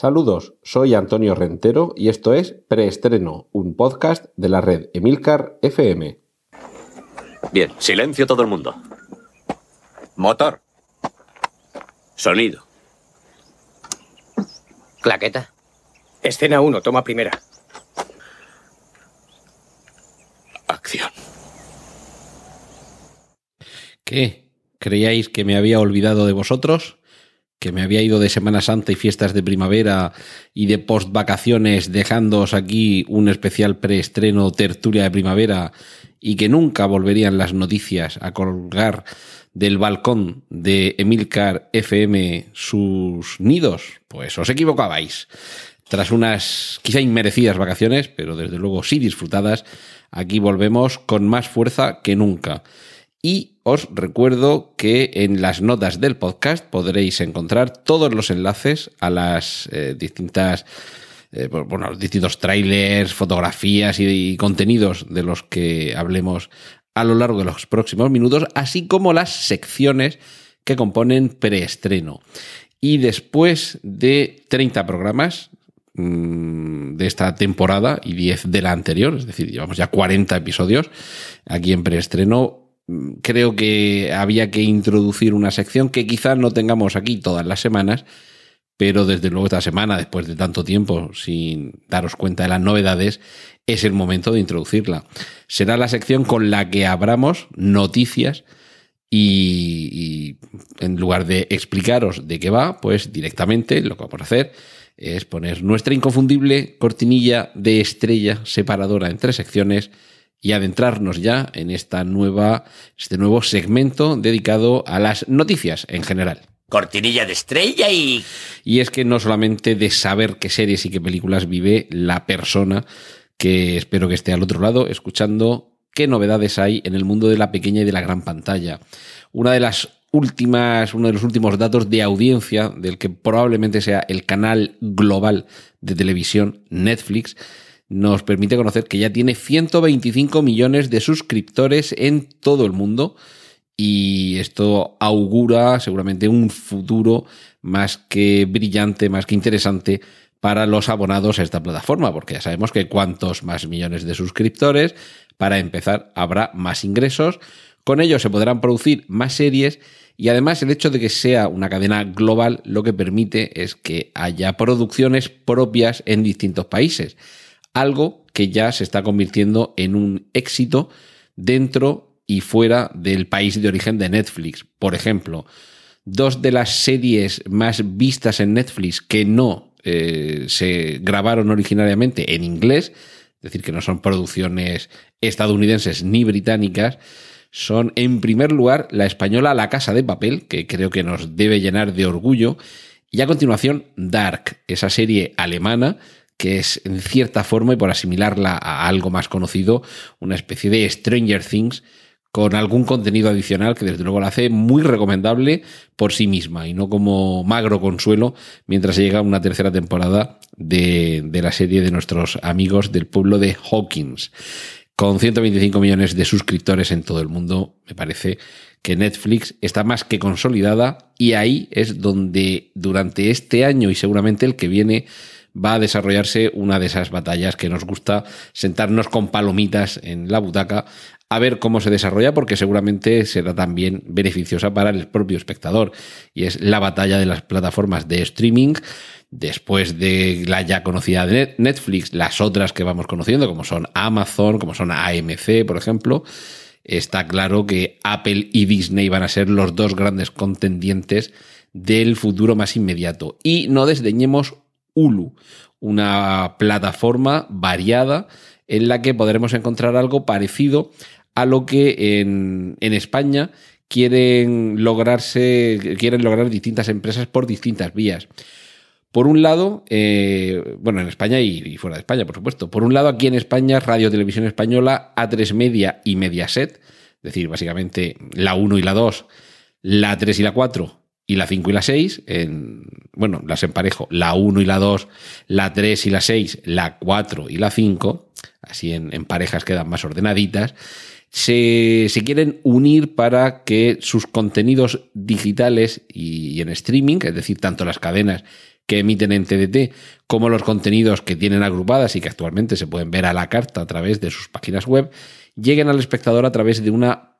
Saludos, soy Antonio Rentero y esto es Preestreno, un podcast de la red Emilcar FM. Bien, silencio todo el mundo. Motor. Sonido. Claqueta. Escena 1, toma primera. Acción. ¿Qué? ¿Creíais que me había olvidado de vosotros? ¿Que me había ido de Semana Santa y fiestas de primavera y de post vacaciones dejándoos aquí un especial preestreno tertulia de primavera y que nunca volverían las noticias a colgar del balcón de Emilcar FM sus nidos? Pues os equivocabais. Tras unas quizá inmerecidas vacaciones, pero desde luego sí disfrutadas, aquí volvemos con más fuerza que nunca. Y os recuerdo que en las notas del podcast podréis encontrar todos los enlaces a las eh, distintas eh, bueno, los distintos trailers, fotografías y, contenidos de los que hablemos a lo largo de los próximos minutos, así como las secciones que componen preestreno. Y después de 30 programas mmm, de esta temporada y 10 de la anterior, es decir, llevamos ya 40 episodios aquí en preestreno, creo que había que introducir una sección que quizás no tengamos aquí todas las semanas, pero desde luego esta semana, después de tanto tiempo sin daros cuenta de las novedades, es el momento de introducirla. Será la sección con la que abramos noticias y, y en lugar de explicaros de qué va, pues directamente lo que vamos a hacer es poner nuestra inconfundible cortinilla de estrella separadora en tres secciones y adentrarnos ya en esta nueva, este nuevo segmento dedicado a las noticias en general. Cortinilla de estrella y... Y es que no solamente de saber qué series y qué películas vive la persona que espero que esté al otro lado escuchando qué novedades hay en el mundo de la pequeña y de la gran pantalla. Una de las últimas, uno de los últimos datos de audiencia del que probablemente sea el canal global de televisión Netflix, nos permite conocer que ya tiene 125 millones de suscriptores en todo el mundo. Y esto augura seguramente un futuro más que brillante, más que interesante para los abonados a esta plataforma, porque ya sabemos que cuantos más millones de suscriptores, para empezar, habrá más ingresos, con ello se podrán producir más series y además el hecho de que sea una cadena global lo que permite es que haya producciones propias en distintos países algo que ya se está convirtiendo en un éxito dentro y fuera del país de origen de Netflix. Por ejemplo, dos de las series más vistas en Netflix que no eh, se grabaron originariamente en inglés, es decir, que no son producciones estadounidenses ni británicas, son en primer lugar la española La Casa de Papel, que creo que nos debe llenar de orgullo, y a continuación Dark, esa serie alemana que es en cierta forma, y por asimilarla a algo más conocido, una especie de Stranger Things con algún contenido adicional que desde luego la hace muy recomendable por sí misma y no como magro consuelo mientras llega una tercera temporada de, de la serie de nuestros amigos del pueblo de Hawkins. Con 125 millones de suscriptores en todo el mundo, me parece que Netflix está más que consolidada y ahí es donde durante este año y seguramente el que viene va a desarrollarse una de esas batallas que nos gusta sentarnos con palomitas en la butaca a ver cómo se desarrolla porque seguramente será también beneficiosa para el propio espectador. Y es la batalla de las plataformas de streaming después de la ya conocida de Netflix, las otras que vamos conociendo como son Amazon, como son AMC, por ejemplo, está claro que Apple y Disney van a ser los dos grandes contendientes del futuro más inmediato. Y no desdeñemos Hulu, una plataforma variada en la que podremos encontrar algo parecido a lo que en, España quieren lograrse, quieren lograr distintas empresas por distintas vías. Por un lado, eh, bueno, en España y, y, fuera de España, por supuesto. Por un lado, aquí en España, Radio Televisión Española, A3 Media y Mediaset, es decir, básicamente la 1 y la 2, la 3 y la 4 y la 5 y la 6, en, bueno, las emparejo, la 1 y la 2, la 3 y la 6, la 4 y la 5, así en, en parejas quedan más ordenaditas, se, se, quieren unir para que sus contenidos digitales y, y en streaming, es decir, tanto las cadenas que emiten en TDT, como los contenidos que tienen agrupadas y que actualmente se pueden ver a la carta a través de sus páginas web, lleguen al espectador a través de una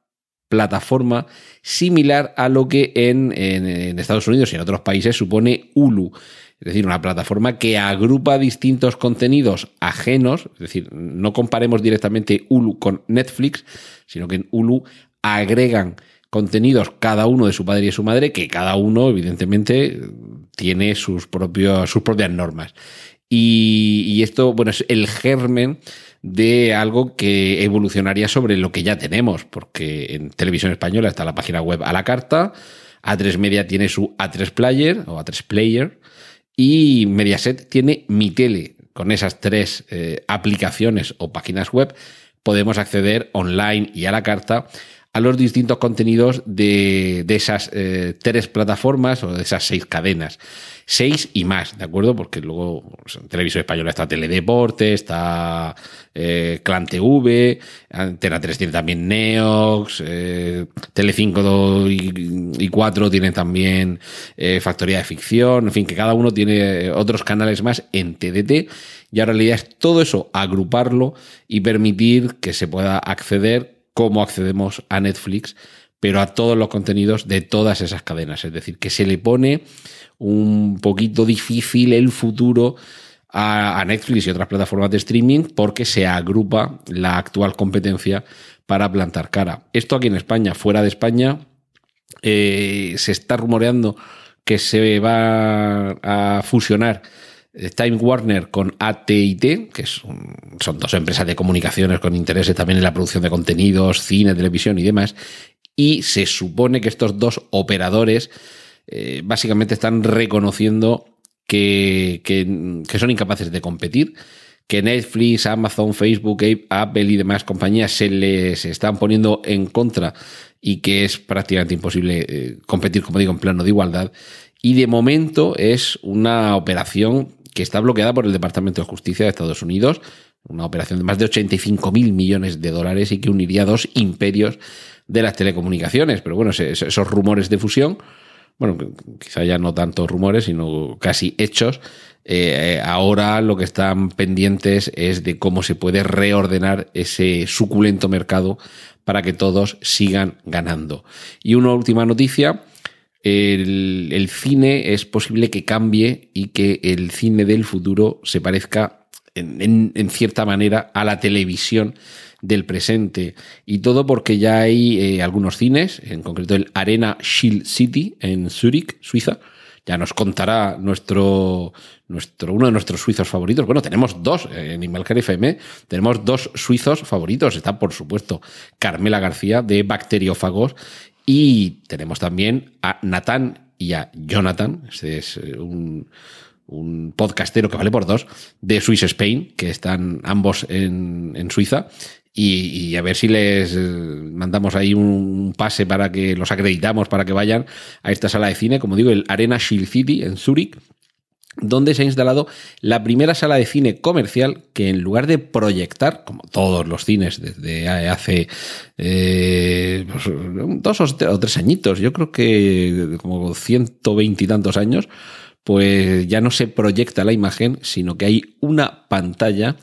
plataforma similar a lo que en, en, Estados Unidos y en otros países supone Hulu. Es decir, una plataforma que agrupa distintos contenidos ajenos, es decir, no comparemos directamente Hulu con Netflix, sino que en Hulu agregan contenidos cada uno de su padre y su madre, que cada uno, evidentemente, tiene sus, sus propias normas. Y, y esto, bueno, es el germen de algo que evolucionaría sobre lo que ya tenemos, porque en televisión española está la página web a la carta, A3 Media tiene su A3 Player o A3 Player y Mediaset tiene Mi Tele. Con esas tres eh, aplicaciones o páginas web podemos acceder online y a la carta a los distintos contenidos de, esas eh, tres plataformas o de esas seis cadenas. Seis y más, ¿de acuerdo? Porque luego pues, en Televisión Española está Teledeporte, está eh, Clan TV, Antena 3 tiene también Neox, eh, Telecinco y, y 4 tienen también eh, Factoría de Ficción, en fin, que cada uno tiene otros canales más en TDT. Y ahora la idea es todo eso, agruparlo y permitir que se pueda acceder cómo accedemos a Netflix, pero a todos los contenidos de todas esas cadenas. Es decir, que se le pone un poquito difícil el futuro a, Netflix y otras plataformas de streaming porque se agrupa la actual competencia para plantar cara. Esto aquí en España, fuera de España, eh, se está rumoreando que se va a fusionar Time Warner con AT&T, que son dos empresas de comunicaciones con intereses también en la producción de contenidos, cine, televisión y demás, y se supone que estos dos operadores eh, básicamente están reconociendo que, que, son incapaces de competir, que Netflix, Amazon, Facebook, Apple y demás compañías se les están poniendo en contra y que es prácticamente imposible eh, competir, como digo, en plano de igualdad. Y de momento es una operación que está bloqueada por el Departamento de Justicia de Estados Unidos, una operación de más de 85 mil millones de dólares y que uniría dos imperios de las telecomunicaciones. Pero bueno, esos rumores de fusión, bueno, quizá ya no tanto rumores, sino casi hechos, eh, ahora lo que están pendientes es de cómo se puede reordenar ese suculento mercado para que todos sigan ganando. Y una última noticia el, cine es posible que cambie y que el cine del futuro se parezca en, cierta manera a la televisión del presente. Y todo porque ya hay eh, algunos cines, en concreto el Arena Shield City en Zurich, Suiza. Ya nos contará nuestro, nuestro, uno de nuestros suizos favoritos. Bueno, tenemos dos eh, en Imalcar FM. Tenemos dos suizos favoritos. Está, por supuesto, Carmela García de Bacteriófagos y tenemos también a Nathan y a Jonathan, este es eh, un, podcastero que vale por dos, de Swiss Spain, que están ambos en, Suiza. Y, a ver si les eh, mandamos ahí un pase para que los acreditamos para que vayan a esta sala de cine, como digo, el Arena Shield City en Zurich, donde se ha instalado la primera sala de cine comercial que en lugar de proyectar, como todos los cines desde hace eh, pues, dos o tres añitos, yo creo que como 120 y tantos años, pues ya no se proyecta la imagen, sino que hay una pantalla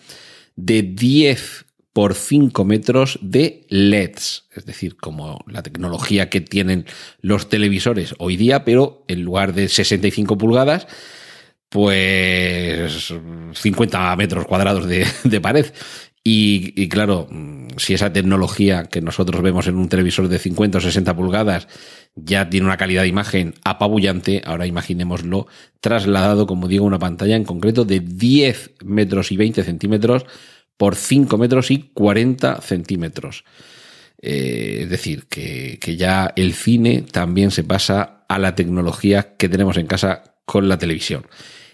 de 10 por 5 metros de LEDs, es decir, como la tecnología que tienen los televisores hoy día, pero en lugar de 65 pulgadas, pues 50 metros cuadrados de, pared. Y, claro, si esa tecnología que nosotros vemos en un televisor de 50 o 60 pulgadas ya tiene una calidad de imagen apabullante, ahora imaginémoslo trasladado, como digo, una pantalla en concreto de 10 metros y 20 centímetros por 5 metros y 40 centímetros. Eh, es decir, que, que ya el cine también se pasa a la tecnología que tenemos en casa con la televisión.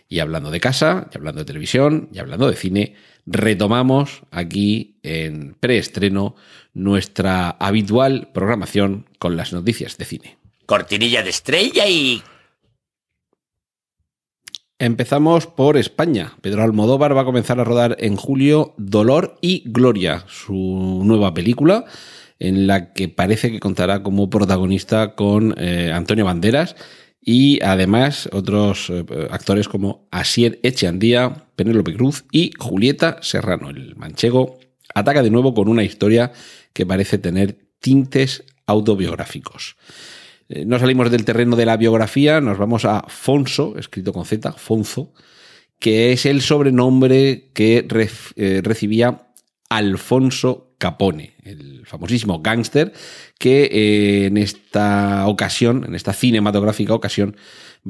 Y hablando de casa, y hablando de televisión, y hablando de cine, retomamos aquí en preestreno nuestra habitual programación con las noticias de cine. Cortinilla de estrella y... Empezamos por España. Pedro Almodóvar va a comenzar a rodar en julio Dolor y Gloria, su nueva película, en la que parece que contará como protagonista con eh, Antonio Banderas y además otros eh, actores como Asier Echeandía, Penélope Cruz y Julieta Serrano. El manchego ataca de nuevo con una historia que parece tener tintes autobiográficos. Eh, no salimos del terreno de la biografía, nos vamos a Fonso, escrito con Z, Fonzo, que es el sobrenombre que eh, recibía Alfonso Capone, el famosísimo gángster, que eh, en esta ocasión, en esta cinematográfica ocasión,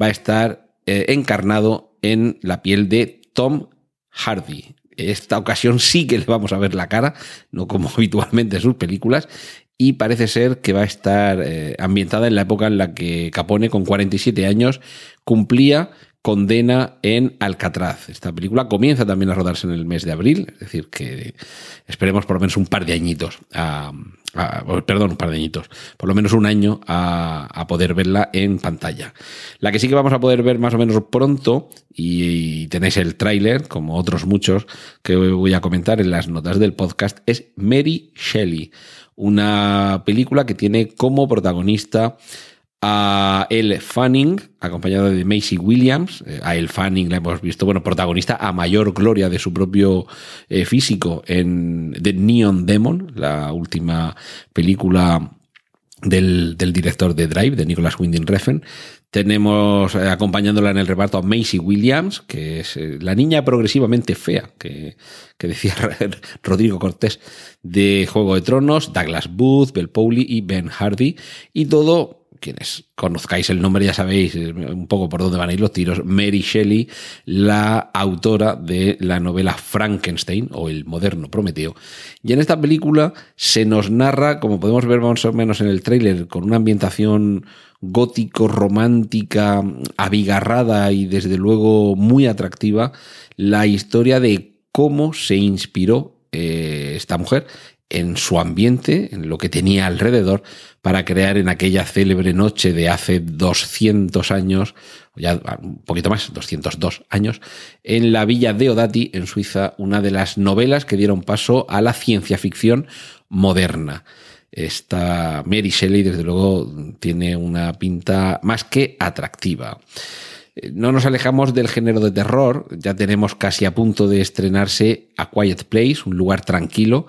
va a estar eh, encarnado en la piel de Tom Hardy. Esta ocasión sí que le vamos a ver la cara, no como habitualmente en sus películas, y parece ser que va a estar eh, ambientada en la época en la que Capone, con 47 años, cumplía condena en Alcatraz. Esta película comienza también a rodarse en el mes de abril, es decir, que esperemos por lo menos un par de añitos, perdón, un par de añitos, por lo menos un año a, poder verla en pantalla. La que sí que vamos a poder ver más o menos pronto, y, tenéis el tráiler, como otros muchos que voy a comentar en las notas del podcast, es Mary Shelley, una película que tiene como protagonista a Elle Fanning, acompañado de Macy Williams. Eh, a Elle Fanning la hemos visto, bueno, protagonista a mayor gloria de su propio eh, físico en The Neon Demon, la última película del, director de Drive, de Nicholas Winding Refn. Tenemos eh, acompañándola en el reparto a Macy Williams, que es la niña progresivamente fea, que, que decía Rodrigo Cortés, de Juego de Tronos, Douglas Booth, Bell Powley y Ben Hardy. Y todo quienes conozcáis el nombre ya sabéis eh, un poco por dónde van a ir los tiros, Mary Shelley, la autora de la novela Frankenstein o el moderno Prometeo. Y en esta película se nos narra, como podemos ver más o menos en el tráiler, con una ambientación gótico, romántica, abigarrada y desde luego muy atractiva, la historia de cómo se inspiró eh, esta mujer en su ambiente, en lo que tenía alrededor, para crear en aquella célebre noche de hace 200 años, ya un poquito más, 202 años, en la villa de Odati, en Suiza, una de las novelas que dieron paso a la ciencia ficción moderna. Esta Mary Shelley, desde luego, tiene una pinta más que atractiva. No nos alejamos del género de terror, ya tenemos casi a punto de estrenarse A Quiet Place, un lugar tranquilo,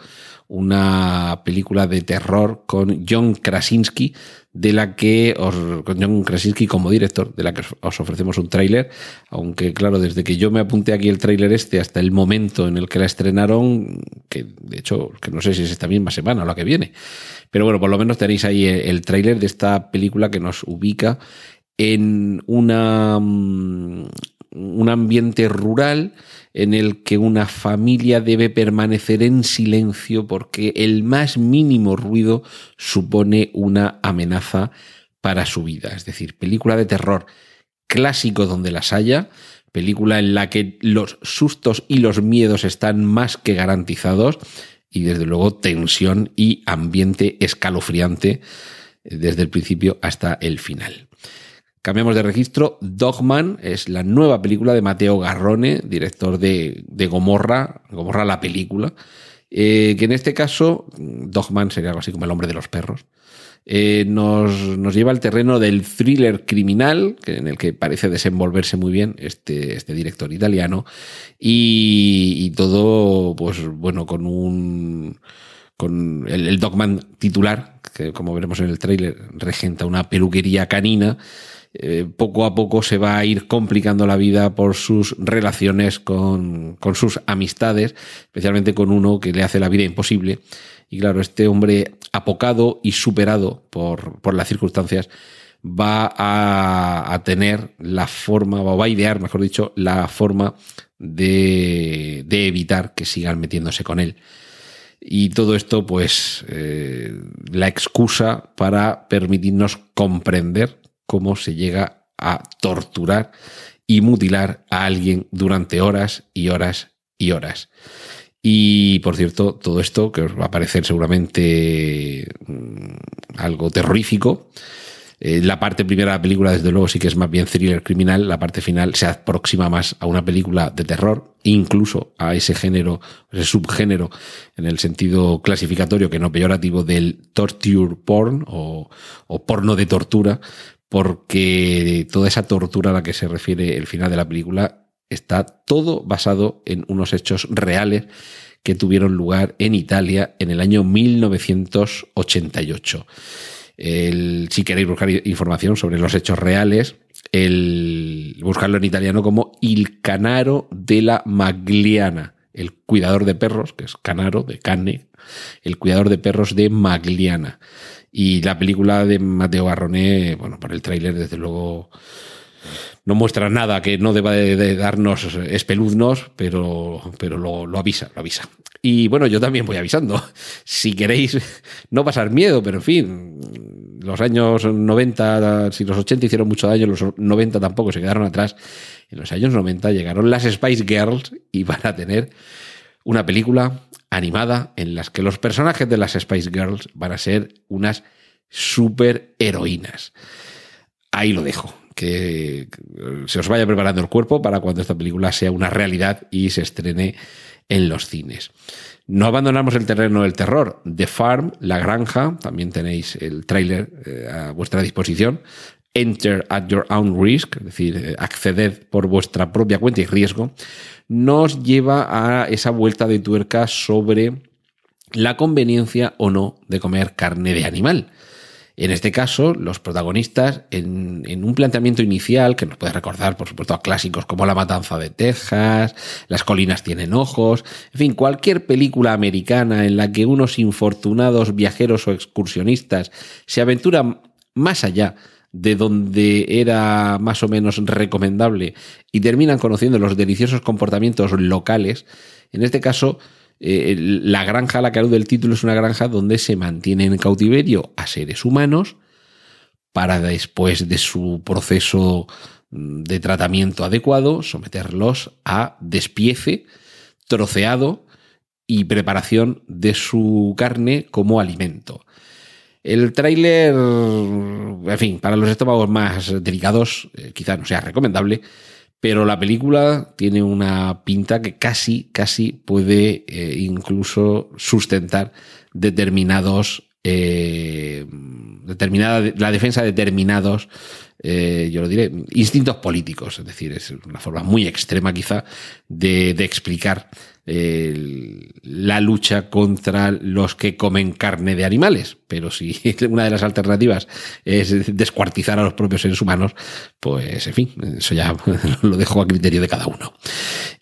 una película de terror con John Krasinski, de la que os, con John Krasinski como director, de la que os ofrecemos un tráiler, aunque claro, desde que yo me apunté aquí el tráiler este hasta el momento en el que la estrenaron, que de hecho, que no sé si es esta misma semana o la que viene, pero bueno, por lo menos tenéis ahí el tráiler de esta película que nos ubica en una, mm, un ambiente rural, en el que una familia debe permanecer en silencio porque el más mínimo ruido supone una amenaza para su vida. Es decir, película de terror clásico donde las haya, película en la que los sustos y los miedos están más que garantizados y desde luego tensión y ambiente escalofriante desde el principio hasta el final. Cambiamos de registro. Dogman es la nueva película de Mateo Garrone, director de, Gomorra, Gomorra la película, eh, que en este caso, Dogman sería algo así como el hombre de los perros. Eh, nos, lleva al terreno del thriller criminal, en el que parece desenvolverse muy bien este, este director italiano, y, todo, pues bueno, con un con el, el Dogman titular, que como veremos en el tráiler, regenta una peluquería canina eh, poco a poco se va a ir complicando la vida por sus relaciones con, sus amistades, especialmente con uno que le hace la vida imposible. Y claro, este hombre apocado y superado por, por las circunstancias va a, tener la forma, o va a idear, mejor dicho, la forma de, de evitar que sigan metiéndose con él. Y todo esto, pues, eh, la excusa para permitirnos comprender cómo se llega a torturar y mutilar a alguien durante horas y horas y horas. Y por cierto, todo esto que os va a parecer seguramente mm, algo terrorífico. Eh, la parte primera de la película, desde luego, sí que es más bien thriller criminal. La parte final se aproxima más a una película de terror, incluso a ese género, ese subgénero, en el sentido clasificatorio que no peyorativo del torture porn o porno de tortura, porque toda esa tortura a la que se refiere el final de la película está todo basado en unos hechos reales que tuvieron lugar en Italia en el año 1988. El, si queréis buscar información sobre los hechos reales, buscarlo en italiano como Il Canaro della Magliana, el cuidador de perros, que es Canaro, de Cane, el cuidador de perros de Magliana. Y la película de Mateo Garroné, bueno, por el tráiler, desde luego, no muestra nada que no deba de, darnos espeluznos, pero, pero lo, lo, avisa, lo avisa. Y bueno, yo también voy avisando. Si queréis no pasar miedo, pero en fin, los años 90, si los 80 hicieron mucho daño, los 90 tampoco se quedaron atrás. En los años 90 llegaron las Spice Girls y van a tener una película animada en las que los personajes de las Spice Girls van a ser unas super heroínas. Ahí lo dejo. Que se os vaya preparando el cuerpo para cuando esta película sea una realidad y se estrene en los cines. No abandonamos el terreno del terror. The Farm, La Granja, también tenéis el tráiler eh, a vuestra disposición. Enter at your own risk, es decir, eh, acceded por vuestra propia cuenta y riesgo, nos lleva a esa vuelta de tuerca sobre la conveniencia o no de comer carne de animal. En este caso, los protagonistas, en, un planteamiento inicial que nos puede recordar, por supuesto, a clásicos como La Matanza de Texas, Las colinas tienen ojos, en fin, cualquier película americana en la que unos infortunados viajeros o excursionistas se aventuran más allá de donde era más o menos recomendable y terminan conociendo los deliciosos comportamientos locales, en este caso, eh, la granja, la que alude el título, es una granja donde se mantiene en cautiverio a seres humanos para después de su proceso mm, de tratamiento adecuado someterlos a despiece, troceado y preparación de su carne como alimento. El tráiler, en fin, para los estómagos más delicados, eh, quizás no sea recomendable, pero la película tiene una pinta que casi, casi puede eh, incluso sustentar determinados, eh, determinada, la defensa de determinados, yo lo diré, instintos políticos. Es decir, es una forma muy extrema quizá de explicar la lucha contra los que comen carne de animales. Pero si una de las alternativas es descuartizar a los propios seres humanos, pues en fin, eso ya lo dejo a criterio de cada uno.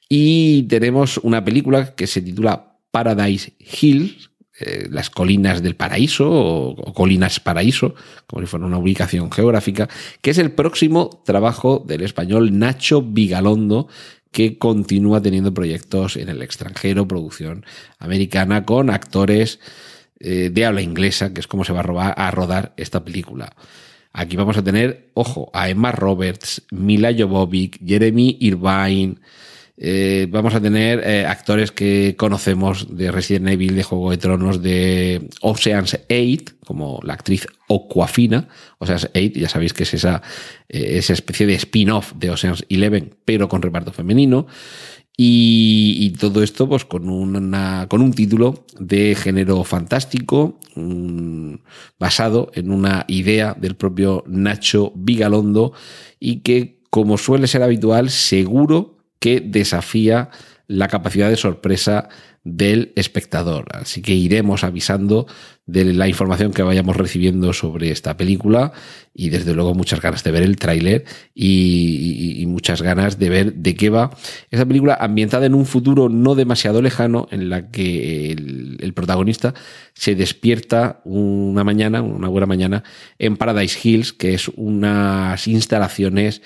Y tenemos una película que se titula Paradise Hills, eh, las colinas del paraíso o, colinas paraíso, como si fuera una ubicación geográfica, que es el próximo trabajo del español Nacho Vigalondo, que continúa teniendo proyectos en el extranjero, producción americana, con actores eh, de habla inglesa, que es como se va a, robar, a rodar esta película. Aquí vamos a tener, ojo, a Emma Roberts, Mila Jovovich, Jeremy Irvine, eh, vamos a tener eh, actores que conocemos de Resident Evil, de Juego de Tronos, de Ocean's 8, como la actriz Oquafina. Ocean's 8, ya sabéis que es esa, eh, esa especie de spin-off de Ocean's 11, pero con reparto femenino. Y, todo esto pues con, una, con un título de género fantástico basado en una idea del propio Nacho Vigalondo y que como suele ser habitual seguro que desafía la capacidad de sorpresa del espectador. Así que iremos avisando de la información que vayamos recibiendo sobre esta película y desde luego muchas ganas de ver el tráiler y, muchas ganas de ver de qué va esa película ambientada en un futuro no demasiado lejano en la que el protagonista se despierta una mañana, una buena mañana en Paradise Hills, que es unas instalaciones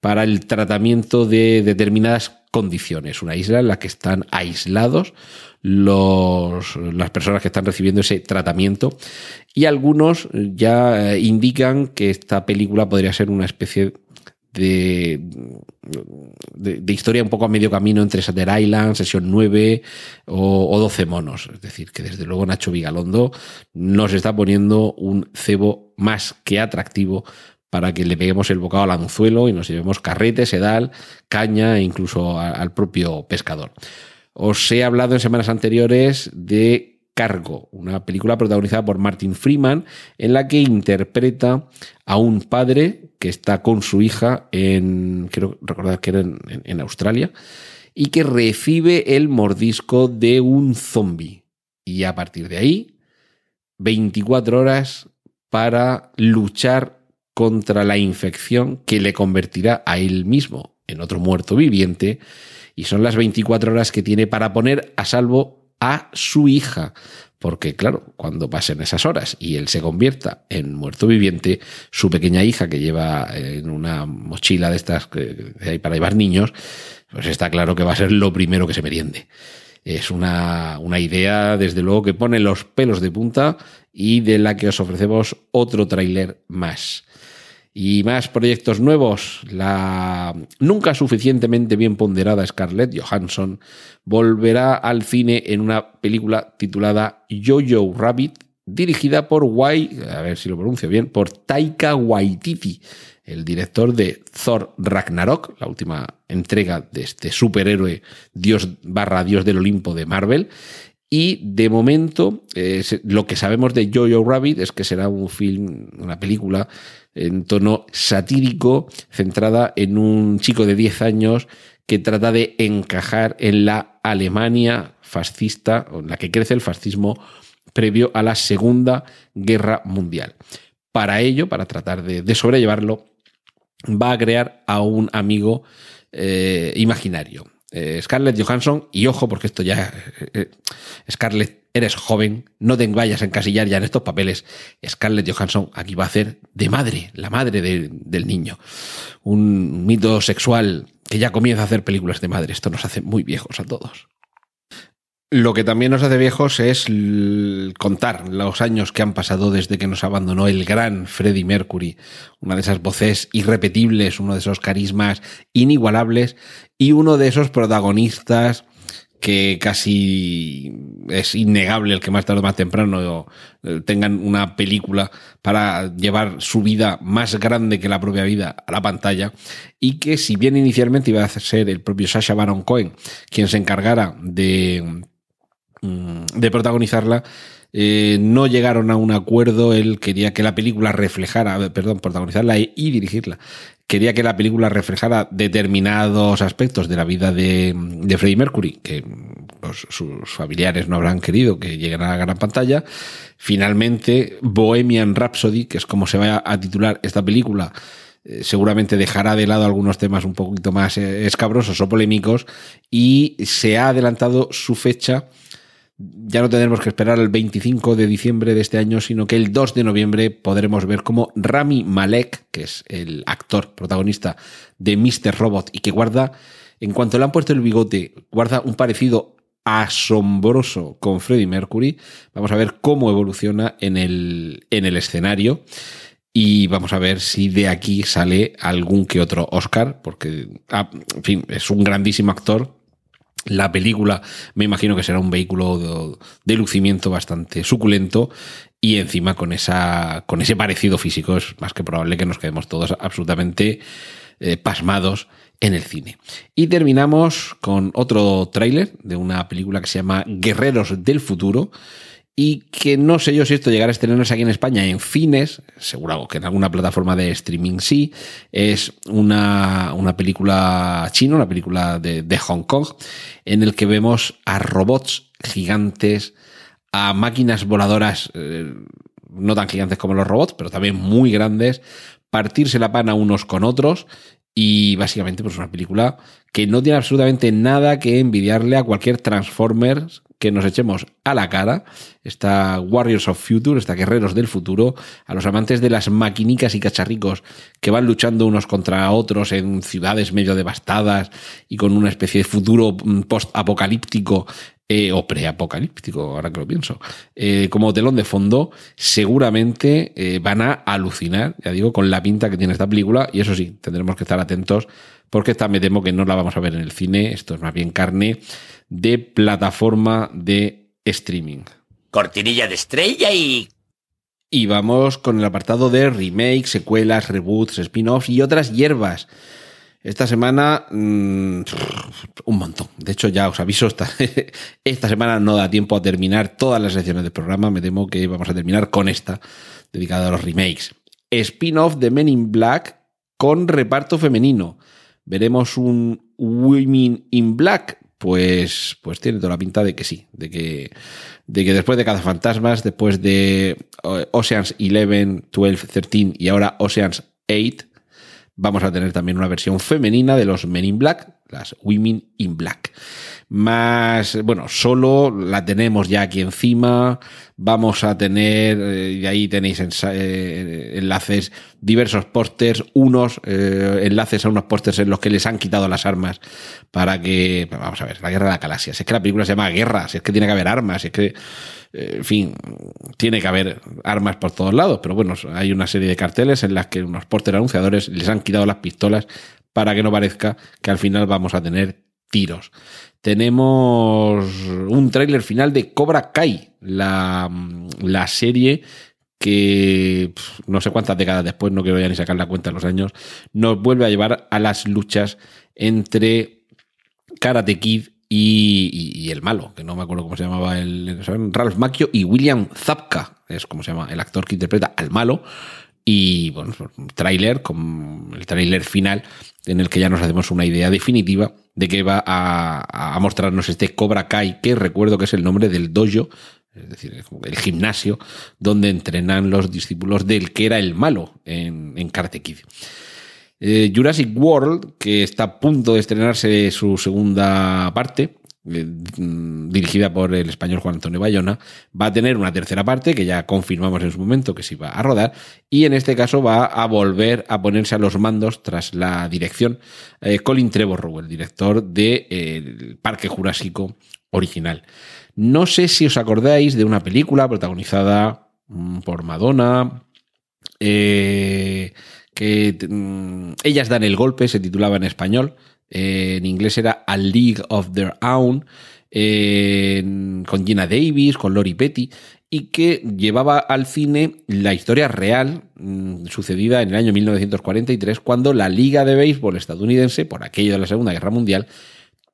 para el tratamiento de determinadas condiciones. Una isla en la que están aislados los, las personas que están recibiendo ese tratamiento y algunos ya eh, indican que esta película podría ser una especie de, de, historia un poco a medio camino entre Sater Island, Sesión 9 o, o 12 monos. Es decir, que desde luego Nacho Vigalondo nos está poniendo un cebo más que atractivo para que le peguemos el bocado al anzuelo y nos llevemos carrete, sedal, caña e incluso al propio pescador. Os he hablado en semanas anteriores de Cargo, una película protagonizada por Martin Freeman, en la que interpreta a un padre que está con su hija en, quiero recordar que era en, Australia, y que recibe el mordisco de un zombie. Y a partir de ahí, 24 horas para luchar contra la infección que le convertirá a él mismo en otro muerto viviente. Y son las 24 horas que tiene para poner a salvo a su hija. Porque, claro, cuando pasen esas horas y él se convierta en muerto viviente, su pequeña hija, que lleva en una mochila de estas que hay para llevar niños, pues está claro que va a ser lo primero que se meriende. Es una, una idea, desde luego, que pone los pelos de punta y de la que os ofrecemos otro tráiler más. Y más proyectos nuevos. La nunca suficientemente bien ponderada Scarlett Johansson volverá al cine en una película titulada Jojo Rabbit, dirigida por Wai, a ver si lo pronuncio bien, por Taika Waititi, el director de Thor Ragnarok, la última entrega de este superhéroe dios barra dios del Olimpo de Marvel. Y de momento, eh, lo que sabemos de Jojo Rabbit es que será un film, una película en tono satírico, centrada en un chico de 10 años que trata de encajar en la Alemania fascista, en la que crece el fascismo previo a la Segunda Guerra Mundial. Para ello, para tratar de, sobrellevarlo, va a crear a un amigo eh, imaginario. Eh, Scarlett Johansson, y ojo, porque esto ya. Eh, Scarlett eres joven, no te vayas a encasillar ya en estos papeles. Scarlett Johansson aquí va a hacer de madre, la madre del niño. Un mito sexual que ya comienza a hacer películas de madre. Esto nos hace muy viejos a todos. Lo que también nos hace viejos es contar los años que han pasado desde que nos abandonó el gran Freddie Mercury, una de esas voces irrepetibles, uno de esos carismas inigualables y uno de esos protagonistas que casi es innegable el que más tarde o más temprano eh, tengan una película para llevar su vida más grande que la propia vida a la pantalla y que si bien inicialmente iba a ser el propio Sasha Baron Cohen quien se encargara de, de protagonizarla, eh, no llegaron a un acuerdo. Él quería que la película reflejara, perdón, protagonizarla y dirigirla quería que la película reflejara determinados aspectos de la vida de, de Freddie Mercury, que pues, sus familiares no habrán querido que lleguen a la gran pantalla. Finalmente, Bohemian Rhapsody, que es como se va a titular esta película, eh, seguramente dejará de lado algunos temas un poquito más eh, escabrosos o polémicos y se ha adelantado su fecha ya no tendremos que esperar el 25 de diciembre de este año, sino que el 2 de noviembre podremos ver cómo Rami Malek, que es el actor protagonista de Mr. Robot y que guarda, en cuanto le han puesto el bigote, guarda un parecido asombroso con Freddie Mercury. Vamos a ver cómo evoluciona en el, en el escenario. Y vamos a ver si de aquí sale algún que otro Oscar, porque ah, en fin, es un grandísimo actor, la película me imagino que será un vehículo de, lucimiento bastante suculento y encima con, esa, con ese parecido físico es más que probable que nos quedemos todos absolutamente eh, pasmados en el cine. Y terminamos con otro tráiler de una película que se llama Guerreros del Futuro, y que no sé yo si esto llegará a estrenarse aquí en España en fines, seguro que en alguna plataforma de streaming sí, es una, una película china, una película de, de, Hong Kong, en el que vemos a robots gigantes, a máquinas voladoras, eh, no tan gigantes como los robots, pero también muy grandes, partirse la pana unos con otros y básicamente pues una película que no tiene absolutamente nada que envidiarle a cualquier Transformers que nos echemos a la cara, esta Warriors of Future, esta Guerreros del Futuro, a los amantes de las maquinicas y cacharricos que van luchando unos contra otros en ciudades medio devastadas y con una especie de futuro mm, post-apocalíptico eh, o preapocalíptico, ahora que lo pienso, eh, como telón de fondo, seguramente eh, van a alucinar, ya digo, con la pinta que tiene esta película, y eso sí, tendremos que estar atentos, porque esta me temo que no la vamos a ver en el cine, esto es más bien carne de plataforma de streaming. Cortinilla de estrella y... Y vamos con el apartado de remakes, secuelas, reboots, spin-offs y otras hierbas. Esta semana, mm, un montón. De hecho, ya os aviso, esta, esta semana no da tiempo a terminar todas las secciones del programa. Me temo que vamos a terminar con esta, dedicada a los remakes. Spin-off de Men in Black con reparto femenino. Veremos un Women in Black. Pues, pues tiene toda la pinta de que sí, de que, de que después de Fantasmas, después de eh, Oceans 11, 12, 13 y ahora Oceans 8, vamos a tener también una versión femenina de los Men in Black, las Women in Black más, bueno, solo la tenemos ya aquí encima, vamos a tener, eh, y ahí tenéis eh, enlaces, diversos pósters, unos eh, enlaces a unos pósters en los que les han quitado las armas para que, vamos a ver, la guerra de la galaxia, si es que la película se llama Guerra, si es que tiene que haber armas, si es que, en fin, tiene que haber armas por todos lados, pero bueno, hay una serie de carteles en las que unos pósters anunciadores les han quitado las pistolas para que no parezca que al final vamos a tener tiros tenemos un tráiler final de Cobra Kai, la, la serie que no sé cuántas décadas después, no quiero ya ni sacar la cuenta de los años, nos vuelve a llevar a las luchas entre Karate Kid y, el malo, que no me acuerdo cómo se llamaba el, Ralph Macchio y William Zapka, es como se llama el actor que interpreta al malo. Y bueno, tráiler, con el tráiler final, en el que ya nos hacemos una idea definitiva de que va a, mostrarnos este Cobra Kai, que recuerdo que es el nombre del dojo, es decir, el gimnasio donde entrenan los discípulos del que era el malo en, en Karate. Eh, Jurassic World, que está a punto de estrenarse su segunda parte, eh, dirigida por el español Juan Antonio Bayona, va a tener una tercera parte que ya confirmamos en su momento que se iba a rodar y en este caso va a volver a ponerse a los mandos tras la dirección eh, Colin Trevorrow, el director del de, Parque Jurásico original. No sé si os acordáis de una película protagonizada mm, por Madonna, eh, que mm, ellas dan el golpe, se titulaba en español, en inglés era A League of Their Own, con Gina Davis, con Lori Petty, y que llevaba al cine la historia real mm, sucedida en el año 1943, cuando la Liga de Béisbol estadounidense, por aquello de la Segunda Guerra Mundial,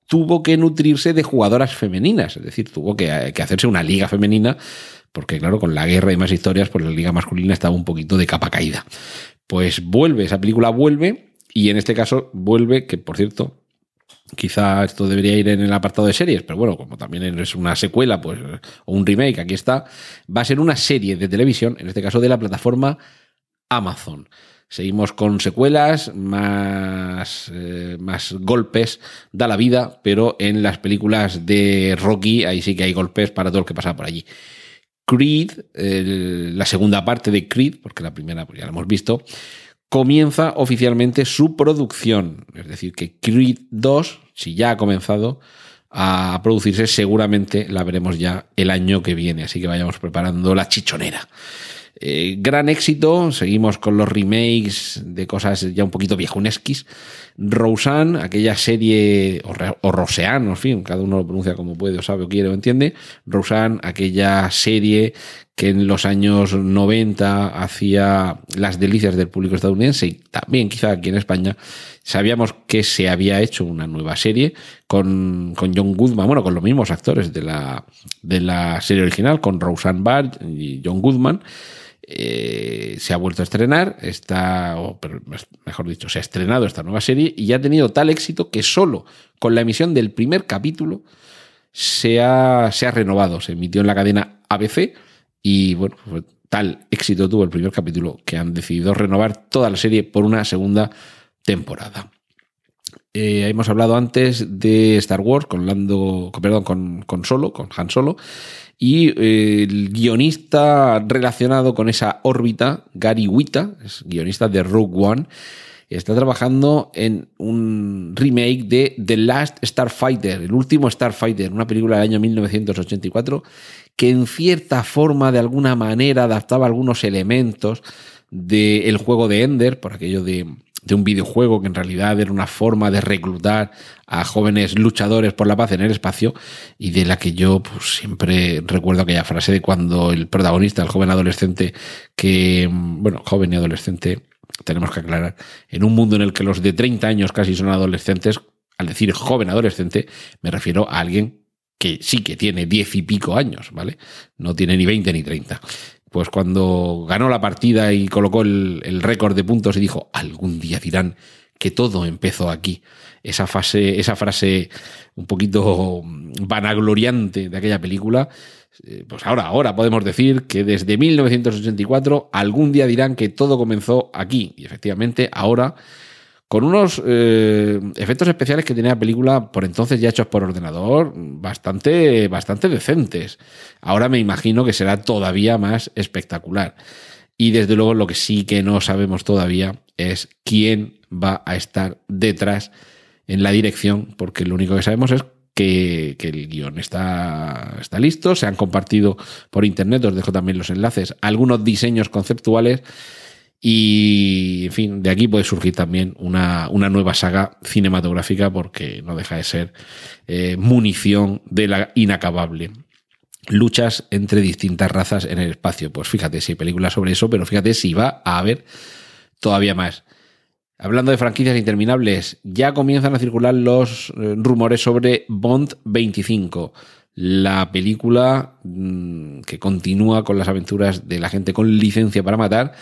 tuvo que nutrirse de jugadoras femeninas, es decir, tuvo que, que hacerse una liga femenina, porque claro, con la guerra y más historias, pues la liga masculina estaba un poquito de capa caída. Pues vuelve, esa película vuelve, y en este caso vuelve, que por cierto, quizá esto debería ir en el apartado de series, pero bueno, como también es una secuela, pues, o un remake, aquí está, va a ser una serie de televisión, en este caso de la plataforma Amazon. Seguimos con secuelas, más, eh, más golpes, da la vida, pero en las películas de Rocky, ahí sí que hay golpes para todo lo que pasa por allí. Creed, la segunda parte de Creed, porque la primera pues ya la hemos visto, comienza oficialmente su producción. Es decir, que Creed 2, si ya ha comenzado a producirse, seguramente la veremos ya el año que viene. Así que vayamos preparando la chichonera. Eh, gran éxito, seguimos con los remakes de cosas ya un poquito viejunesquis. Roseanne, aquella serie, o, o Roseanne, en fin, cada uno lo pronuncia como puede, o sabe o quiere o entiende. Roseanne, aquella serie que en los años 90 hacía las delicias del público estadounidense y también quizá aquí en España, sabíamos que se había hecho una nueva serie con, con John Goodman, bueno, con los mismos actores de la, de la serie original, con Roseanne Barr y John Goodman. Eh, se ha vuelto a estrenar, está, o mejor dicho, se ha estrenado esta nueva serie y ha tenido tal éxito que solo con la emisión del primer capítulo se ha, se ha renovado. Se emitió en la cadena ABC y bueno, tal éxito tuvo el primer capítulo que han decidido renovar toda la serie por una segunda temporada. Eh, hemos hablado antes de Star Wars con Lando, perdón, con, con Solo, con Han Solo, y eh, el guionista relacionado con esa órbita, Gary Wita, es guionista de Rogue One, está trabajando en un remake de The Last Starfighter, el último Starfighter, una película del año 1984 que en cierta forma, de alguna manera, adaptaba algunos elementos del juego de Ender, por aquello de, de un videojuego que en realidad era una forma de reclutar a jóvenes luchadores por la paz en el espacio y de la que yo pues, siempre recuerdo aquella frase de cuando el protagonista, el joven adolescente que, bueno, joven y adolescente, tenemos que aclarar, en un mundo en el que los de 30 años casi son adolescentes, al decir joven adolescente, me refiero a alguien que sí que tiene 10 y pico años, ¿vale? No tiene ni 20 ni 30. Pues cuando ganó la partida y colocó el, récord de puntos y dijo, algún día dirán que todo empezó aquí. Esa, fase, esa frase un poquito vanagloriante de aquella película, eh, pues ahora, ahora podemos decir que desde 1984 algún día dirán que todo comenzó aquí. Y efectivamente, ahora, con unos eh, efectos especiales que tenía la película por entonces ya hechos por ordenador, bastante, bastante decentes. Ahora me imagino que será todavía más espectacular. Y desde luego lo que sí que no sabemos todavía es quién va a estar detrás en la dirección, porque lo único que sabemos es que, el guion está, está listo, se han compartido por internet, os dejo también los enlaces, algunos diseños conceptuales y, en fin, de aquí puede surgir también una, una nueva saga cinematográfica porque no deja de ser eh, munición de la inacabable luchas entre distintas razas en el espacio. Pues fíjate si hay películas sobre eso, pero fíjate si va a haber todavía más. Hablando de franquicias interminables, ya comienzan a circular los eh, rumores sobre Bond 25, la película mm, que continúa con las aventuras de la gente con licencia para matar.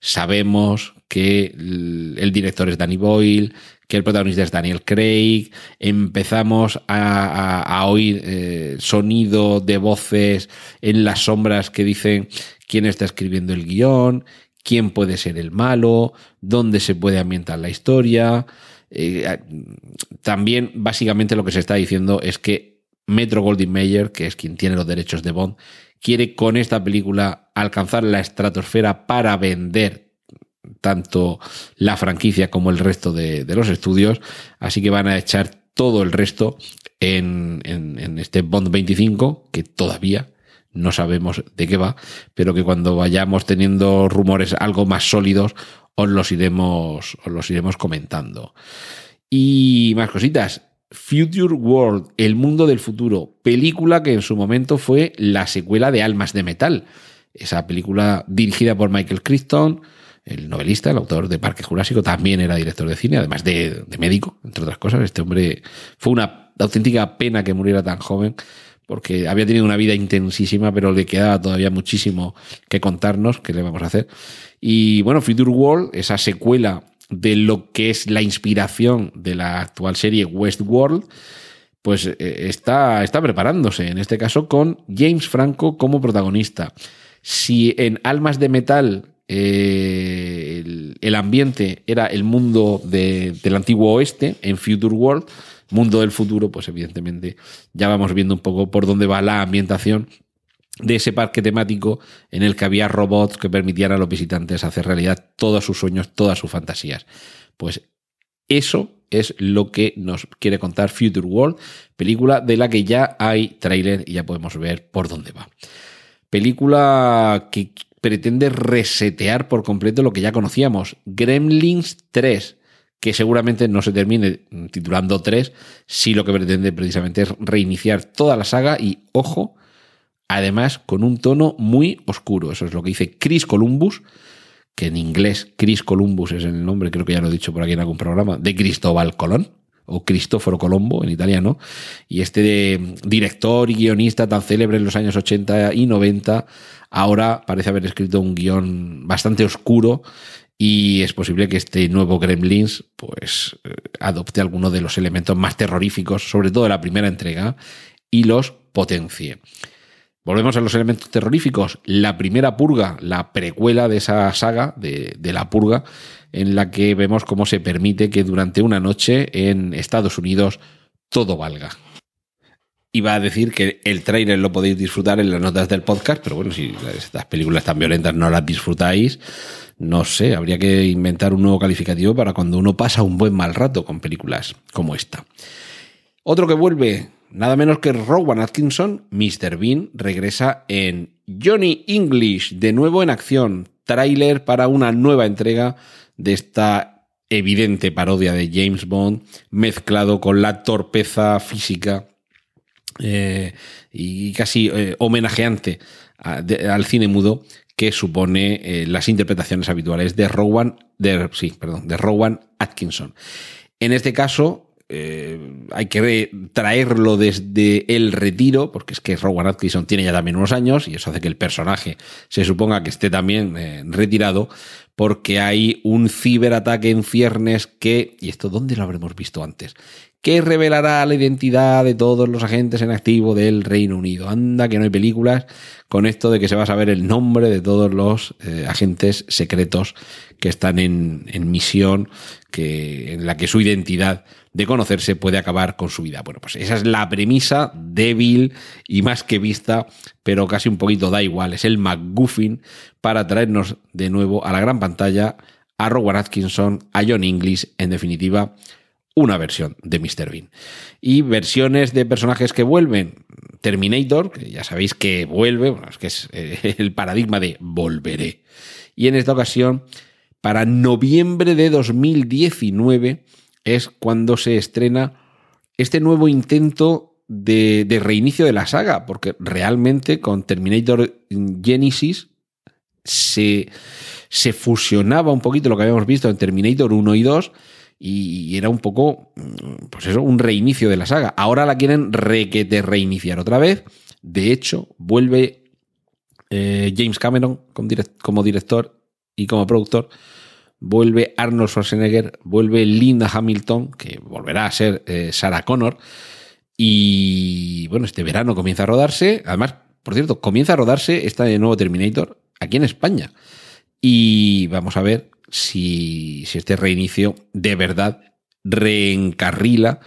Sabemos que el director es Danny Boyle, que el protagonista es Daniel Craig. Empezamos a, oír eh, sonido de voces en las sombras que dicen quién está escribiendo el guion, quién puede ser el malo, dónde se puede ambientar la historia. Eh, también, básicamente, lo que se está diciendo es que Metro Goldwyn Mayer, que es quien tiene los derechos de Bond, quiere con esta película alcanzar la estratosfera para vender tanto la franquicia como el resto de, los estudios. Así que van a echar todo el resto en, en este Bond 25, que todavía no sabemos de qué va, pero que cuando vayamos teniendo rumores algo más sólidos, os los iremos, os los iremos comentando. Y más cositas. Future World, El Mundo del Futuro, película que en su momento fue la secuela de Almas de Metal. Esa película dirigida por Michael Crichton, el novelista, el autor de Parque Jurásico, también era director de cine, además de, médico, entre otras cosas. Este hombre fue una auténtica pena que muriera tan joven porque había tenido una vida intensísima, pero le quedaba todavía muchísimo que contarnos, que le vamos a hacer. Y bueno, Future World, esa secuela de lo que es la inspiración de la actual serie Westworld, pues eh, está, está preparándose, en este caso con James Franco como protagonista. Si en Almas de Metal eh, el, ambiente era el mundo del antiguo oeste, en Future World, mundo del futuro, pues evidentemente ya vamos viendo un poco por dónde va la ambientación de ese parque temático en el que había robots que permitían a los visitantes hacer realidad todos sus sueños, todas sus fantasías. Pues eso es lo que nos quiere contar Future World, película de la que ya hay tráiler y ya podemos ver por dónde va. Película que pretende resetear por completo lo que ya conocíamos. Gremlins 3, que seguramente no se termine titulando 3, si lo que pretende precisamente es reiniciar toda la saga y, ojo, además con un tono muy oscuro. Eso es lo que dice Chris Columbus, que en inglés Chris Columbus es el nombre, creo que ya lo he dicho por aquí en algún programa, de Cristóbal Colón o Cristóforo Colombo en italiano, y este director y guionista tan célebre en los años 80 y 90, ahora parece haber escrito un guion bastante oscuro y es posible que este nuevo Gremlins pues eh, adopte alguno de los elementos más terroríficos, sobre todo de la primera entrega, y los potencie. Volvemos a los elementos terroríficos. La primera purga, la precuela de esa saga de, la purga, en la que vemos cómo se permite que durante una noche en Estados Unidos todo valga. Iba a decir que el trailer lo podéis disfrutar en las notas del podcast, pero bueno, si estas películas tan violentas no las disfrutáis, no sé, habría que inventar un nuevo calificativo para cuando uno pasa un buen mal rato con películas como esta. Otro que vuelve, nada menos que Rowan Atkinson, Mr. Bean, regresa en Johnny English, de nuevo en acción, tráiler para una nueva entrega de esta evidente parodia de James Bond, mezclado con la torpeza física eh, y casi eh, homenajeante al cine mudo que supone eh, las interpretaciones habituales de Rowan de, sí, perdón, de Rowan Atkinson. En este caso, eh, hay que traerlo desde el retiro, porque es que Rowan Atkinson tiene ya también unos años y eso hace que el personaje se suponga que esté también eh, retirado, porque hay un ciberataque en ciernes que, y esto dónde lo habremos visto antes, que revelará la identidad de todos los agentes en activo del Reino Unido. Anda, que no hay películas con esto de que se va a saber el nombre de todos los eh, agentes secretos que están en, en, misión, que, en la que su identidad de conocerse puede acabar con su vida. Bueno, pues esa es la premisa débil y más que vista, pero casi un poquito da igual. Es el McGuffin para traernos de nuevo a la gran pantalla a Rowan Atkinson, a John Inglis, en definitiva, una versión de Mr. Bean. Y versiones de personajes que vuelven. Terminator, que ya sabéis que vuelve, bueno, es que es eh, el paradigma de volveré. Y en esta ocasión, para noviembre de 2019, es cuando se estrena este nuevo intento de, reinicio de la saga, porque realmente con Terminator Genesis se, fusionaba un poquito lo que habíamos visto en Terminator 1 y 2 y era un poco, pues eso, un reinicio de la saga. Ahora la quieren requete reiniciar otra vez. De hecho, vuelve eh, James Cameron como, director y como productor. Vuelve Arnold Schwarzenegger, vuelve Linda Hamilton, que volverá a ser eh, Sarah Connor. Y bueno, este verano comienza a rodarse. Además, por cierto, comienza a rodarse este nuevo Terminator aquí en España. Y vamos a ver si, este reinicio de verdad reencarrila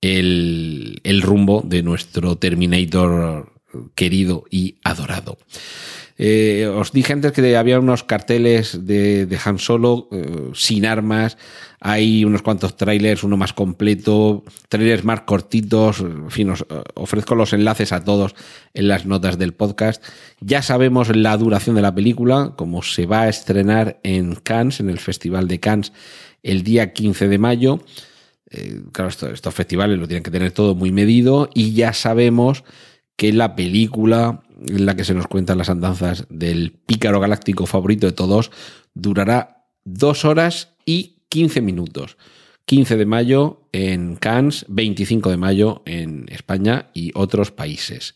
el, rumbo de nuestro Terminator querido y adorado. Eh, os dije antes que había unos carteles de, Han Solo eh, sin armas, hay unos cuantos trailers, uno más completo, trailers más cortitos, en fin, os eh, ofrezco los enlaces a todos en las notas del podcast. Ya sabemos la duración de la película, como se va a estrenar en Cannes, en el Festival de Cannes, el día 15 de mayo. claro, estos festivales lo tienen que tener todo muy medido y ya sabemos que la película en la que se nos cuentan las andanzas del pícaro galáctico favorito de todos, durará dos horas y 15 minutos. 15 de mayo en Cannes, 25 de mayo en España y otros países.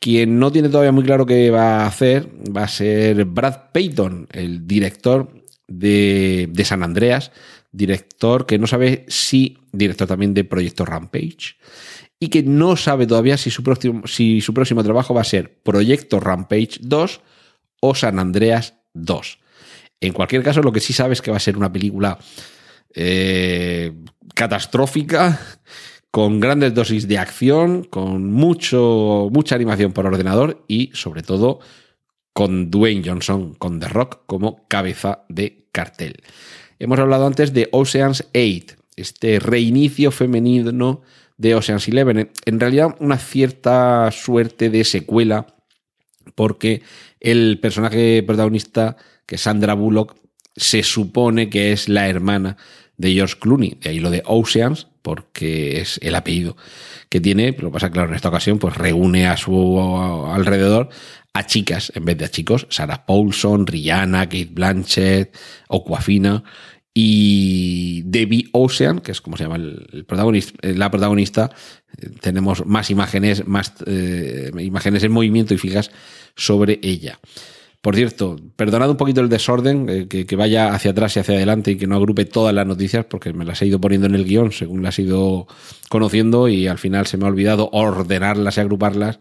Quien no tiene todavía muy claro qué va a hacer va a ser Brad Payton, el director de, de San Andreas, director que no sabe si, director también de Proyecto Rampage, y que no sabe todavía si su, próximo, si su próximo trabajo va a ser Proyecto Rampage 2 o San Andreas 2. En cualquier caso, lo que sí sabe es que va a ser una película eh, catastrófica, con grandes dosis de acción, con mucho, mucha animación por ordenador y, sobre todo, con Dwayne Johnson, con The Rock, como cabeza de cartel. Hemos hablado antes de Ocean's 8, este reinicio femenino de Ocean's Eleven. En realidad, una cierta suerte de secuela, porque el personaje protagonista, que es Sandra Bullock, se supone que es la hermana de George Clooney. De ahí lo de Oceans, porque es el apellido que tiene. Que pasa, claro, en esta ocasión, pues reúne a su alrededor a chicas en vez de a chicos. Sarah Paulson, Rihanna, Kate Blanchett, Aquafina y Debbie Ocean, que es como se llama el, protagonista, eh, la protagonista, eh, tenemos más imágenes, más eh, imágenes en movimiento y fijas sobre ella. Por cierto, perdonad un poquito el desorden, que, vaya hacia atrás y hacia adelante y que no agrupe todas las noticias, porque me las he ido poniendo en el guion según las he ido conociendo y al final se me ha olvidado ordenarlas y agruparlas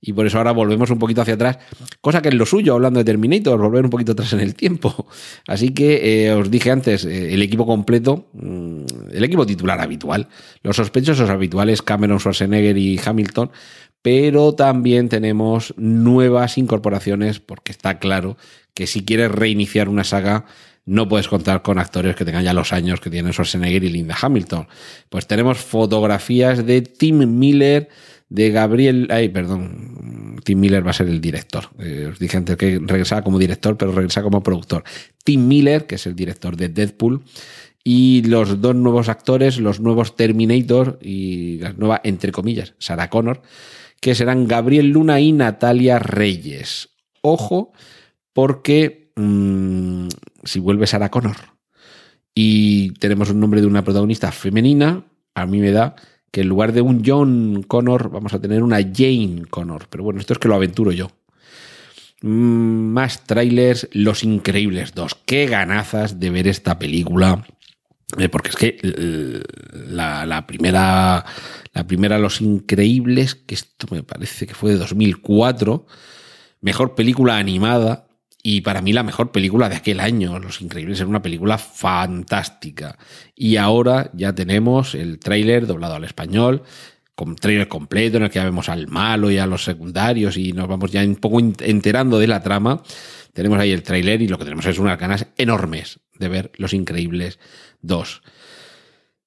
y por eso ahora volvemos un poquito hacia atrás, cosa que es lo suyo, hablando de Terminator, volver un poquito atrás en el tiempo. Así que eh, os dije antes, eh, el equipo completo, mm, el equipo titular habitual, los sospechosos habituales, Cameron, Schwarzenegger y Hamilton, pero también tenemos nuevas incorporaciones, porque está claro que si quieres reiniciar una saga, no puedes contar con actores que tengan ya los años que tienen Schwarzenegger y Linda Hamilton. Pues tenemos fotografías de Tim Miller, de Gabriel, ay, perdón, Tim Miller va a ser el director. Eh, os dije antes que regresaba como director, pero regresa como productor. Tim Miller, que es el director de Deadpool, y los dos nuevos actores, los nuevos Terminator y la nueva, entre comillas, Sarah Connor, que serán Gabriel Luna y Natalia Reyes. Ojo, porque mm, si vuelve Sarah Connor y tenemos un nombre de una protagonista femenina, a mí me da que en lugar de un John Connor vamos a tener una Jane Connor. Pero bueno, esto es que lo aventuro yo. Mm, más trailers, Los Increíbles 2. Qué ganazas de ver esta película. Eh, porque es que la, la, primera, la primera Los Increíbles, que esto me parece que fue de 2004, mejor película animada, y para mí la mejor película de aquel año, Los Increíbles, era una película fantástica. Y ahora ya tenemos el tráiler doblado al español, con tráiler completo en el que ya vemos al malo y a los secundarios y nos vamos ya un poco enterando de la trama. Tenemos ahí el tráiler y lo que tenemos es unas ganas enormes de ver Los Increíbles 2.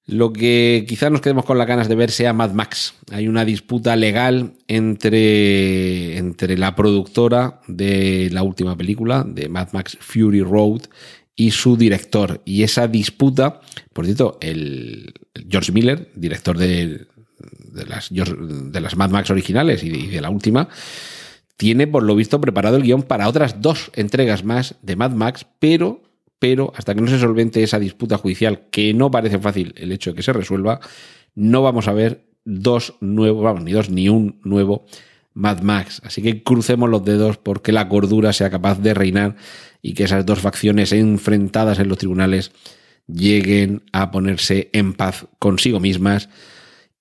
Lo que quizás nos quedemos con las ganas de ver sea Mad Max. Hay una disputa legal entre, entre la productora de la última película, de Mad Max Fury Road, y su director. Y esa disputa, por cierto, el George Miller, director de, de, las, de las Mad Max originales y de, y de la última, tiene por lo visto preparado el guion para otras dos entregas más de Mad Max, pero pero hasta que no se solvente esa disputa judicial, que no parece fácil el hecho de que se resuelva, no vamos a ver dos nuevos, vamos, ni dos, ni un nuevo Mad Max. Así que crucemos los dedos porque la cordura sea capaz de reinar y que esas dos facciones enfrentadas en los tribunales lleguen a ponerse en paz consigo mismas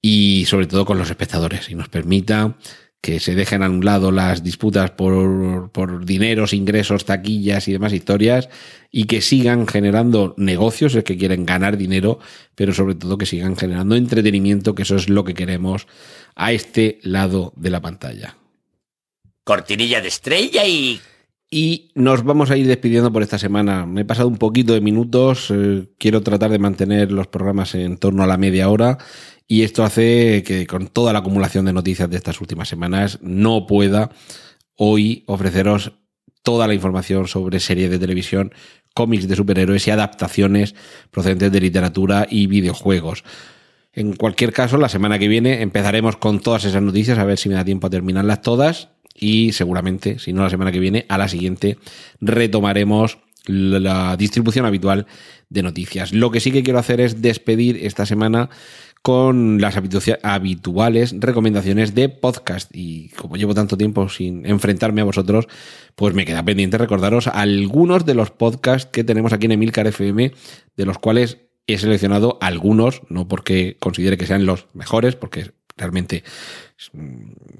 y sobre todo con los espectadores y nos permita que se dejen a un lado las disputas por, por, dineros, ingresos, taquillas y demás historias, y que sigan generando negocios, es que quieren ganar dinero, pero sobre todo que sigan generando entretenimiento, que eso es lo que queremos a este lado de la pantalla. Cortinilla de estrella y... Y nos vamos a ir despidiendo por esta semana. Me he pasado un poquito de minutos, eh, quiero tratar de mantener los programas en torno a la media hora y esto hace que con toda la acumulación de noticias de estas últimas semanas no pueda hoy ofreceros toda la información sobre series de televisión, cómics de superhéroes y adaptaciones procedentes de literatura y videojuegos. En cualquier caso, la semana que viene empezaremos con todas esas noticias, a ver si me da tiempo a terminarlas todas. Y seguramente, si no la semana que viene, a la siguiente retomaremos la distribución habitual de noticias. Lo que sí que quiero hacer es despedir esta semana con las habituales recomendaciones de podcast. Y como llevo tanto tiempo sin enfrentarme a vosotros, pues me queda pendiente recordaros algunos de los podcasts que tenemos aquí en Emilcar FM, de los cuales he seleccionado algunos, no porque considere que sean los mejores, porque realmente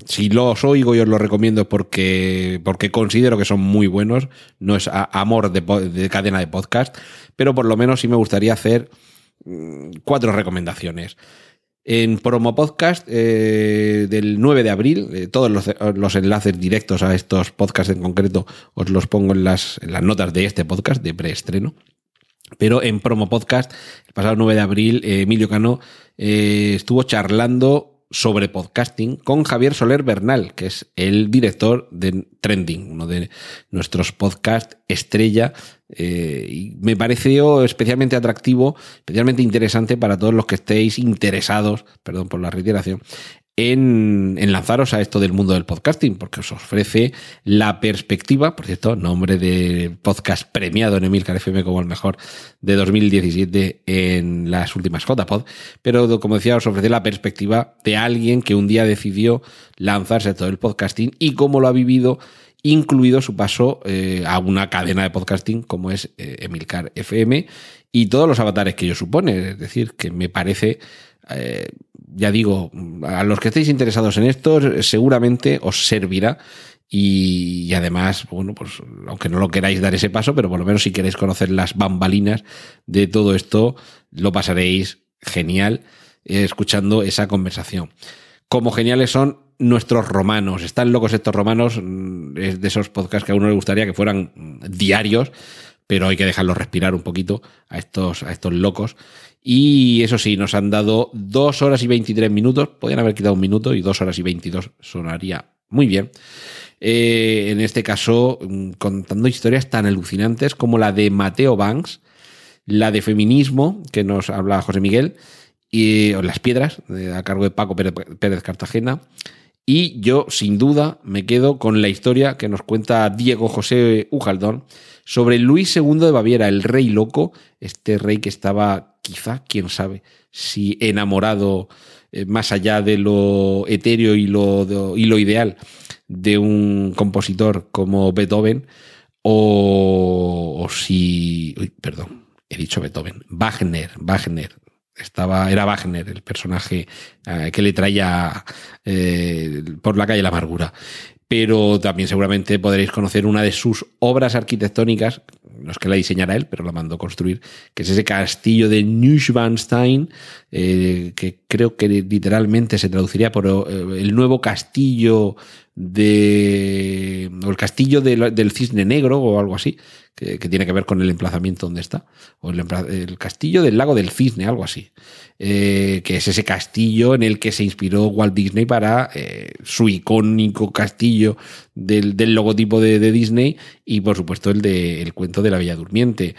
si los oigo y os los recomiendo porque, porque considero que son muy buenos, no es amor de, de cadena de podcast, pero por lo menos sí me gustaría hacer Mm, cuatro recomendaciones. En Promo Podcast eh, del 9 de abril, eh, todos los, enlaces directos a estos podcasts en concreto os los pongo en las, las notas de este podcast de preestreno. Pero en Promo Podcast, el pasado 9 de abril, eh, Emilio Cano estuvo charlando sobre podcasting con Javier Soler Bernal, que es el director de Trending, uno de nuestros podcasts estrella. Eh, y me pareció especialmente atractivo, especialmente interesante para todos los que estéis interesados, perdón por la reiteración, en, lanzaros a esto del mundo del podcasting, porque os ofrece la perspectiva, por cierto, nombre de podcast premiado en Emilcar FM como el mejor de 2017 en las últimas JPod, pero como decía, os ofrece la perspectiva de alguien que un día decidió lanzarse a todo el podcasting y cómo lo ha vivido incluido su paso eh, a una cadena de podcasting como es eh, Emilcar FM y todos los avatares que ello supone. Es decir, que me parece eh, ya digo, a los que estéis interesados en esto, seguramente os servirá. Y, además, bueno, pues aunque no lo queráis dar ese paso, pero por lo menos si queréis conocer las bambalinas de todo esto, lo pasaréis genial eh, escuchando esa conversación. Como geniales son nuestros romanos. Están locos estos romanos, mm, es de esos podcasts que a uno le gustaría que fueran diarios, pero hay que dejarlos respirar un poquito a estos, a estos locos. Y eso sí, nos han dado dos horas y 23 minutos. Podrían haber quitado un minuto y dos horas y 22 sonaría muy bien. Eh, en este caso, mm, contando historias tan alucinantes como la de Mateo Banks, la de feminismo, que nos habla José Miguel, y Las Piedras, a cargo de Paco Pérez Cartagena, Y yo, sin duda, me quedo con la historia que nos cuenta Diego José Ujaldón sobre Luis II de Baviera, el rey loco, este rey que estaba, quizá, quién sabe, si enamorado eh, más allá de lo etéreo y lo, y lo ideal de un compositor como Beethoven, o, si. Uy, perdón, he dicho Beethoven. Wagner, Wagner, estaba, era Wagner, el personaje eh, que le traía eh, por la calle la amargura. Pero también seguramente podréis conocer una de sus obras arquitectónicas, no es que la diseñara él, pero la mandó construir, que es ese castillo de Neuschwanstein, eh, que creo que literalmente se traduciría por eh, el nuevo castillo de. o el castillo de, del cisne negro o algo así, que, tiene que ver con el emplazamiento donde está, o el, el castillo del lago del cisne, algo así, eh, que es ese castillo en el que se inspiró Walt Disney para eh, su icónico castillo del, del logotipo de, de, Disney y por supuesto el de el cuento de la Bella Durmiente.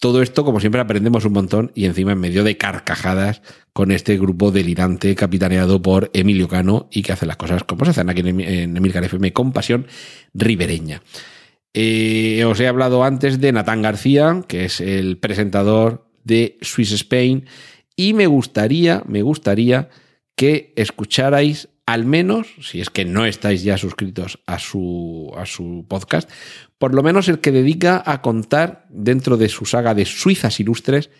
Todo esto, como siempre, aprendemos un montón y encima en medio de carcajadas con este grupo delirante capitaneado por Emilio Cano y que hace las cosas como se hacen aquí en, Emilcar FM con pasión ribereña. Eh, os he hablado antes de Natán García, que es el presentador de Swiss Spain, y me gustaría, me gustaría que escucharais al menos, si es que no estáis ya suscritos a su, a su podcast, por lo menos el que dedica a contar dentro de su saga de Suizas Ilustres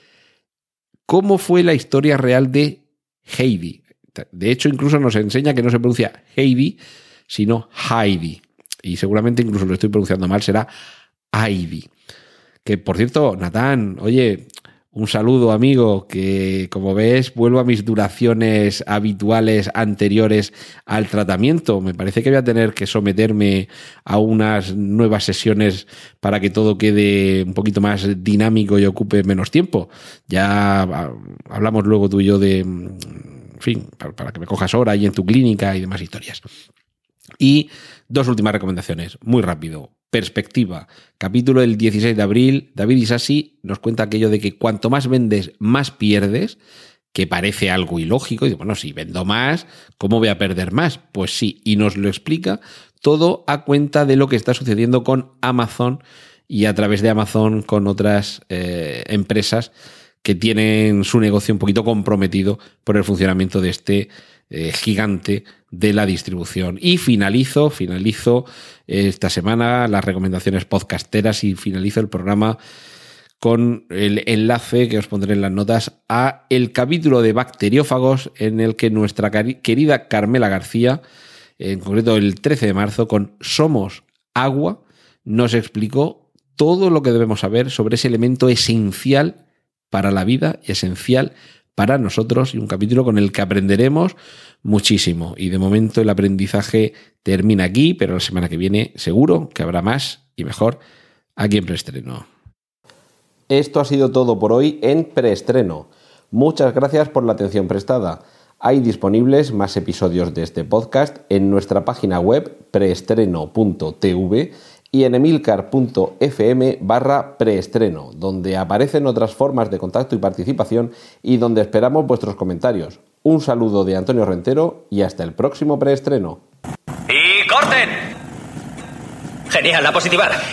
cómo fue la historia real de Heidi. De hecho, incluso nos enseña que no se pronuncia Heidi, sino Heidi. Y seguramente incluso lo estoy pronunciando mal, será Heidi. Que por cierto, Natán, oye, un saludo, amigo, que como ves, vuelvo a mis duraciones habituales anteriores al tratamiento. Me parece que voy a tener que someterme a unas nuevas sesiones para que todo quede un poquito más dinámico y ocupe menos tiempo. Ya hablamos luego tú y yo de, en fin, para que me cojas hora ahí en tu clínica y demás historias. Y dos últimas recomendaciones, muy rápido. Perspectiva. Capítulo del 16 de abril. David Isasi nos cuenta aquello de que cuanto más vendes, más pierdes, que parece algo ilógico. Y bueno, si vendo más, ¿cómo voy a perder más? Pues sí, y nos lo explica todo a cuenta de lo que está sucediendo con Amazon y a través de Amazon con otras eh, empresas que tienen su negocio un poquito comprometido por el funcionamiento de este eh, gigante de la distribución. Y finalizo, finalizo esta semana las recomendaciones podcasteras y finalizo el programa con el enlace que os pondré en las notas a el capítulo de bacteriófagos en el que nuestra querida Carmela García, en concreto el 13 de marzo, con Somos Agua, nos explicó todo lo que debemos saber sobre ese elemento esencial para la vida y esencial para nosotros y un capítulo con el que aprenderemos muchísimo. Y de momento el aprendizaje termina aquí, pero la semana que viene seguro que habrá más y mejor aquí en preestreno. Esto ha sido todo por hoy en preestreno. Muchas gracias por la atención prestada. Hay disponibles más episodios de este podcast en nuestra página web preestreno.tv y en emilcar.fm barra preestreno, donde aparecen otras formas de contacto y participación y donde esperamos vuestros comentarios. Un saludo de Antonio Rentero y hasta el próximo preestreno. ¡Y corten! Genial, a positivar.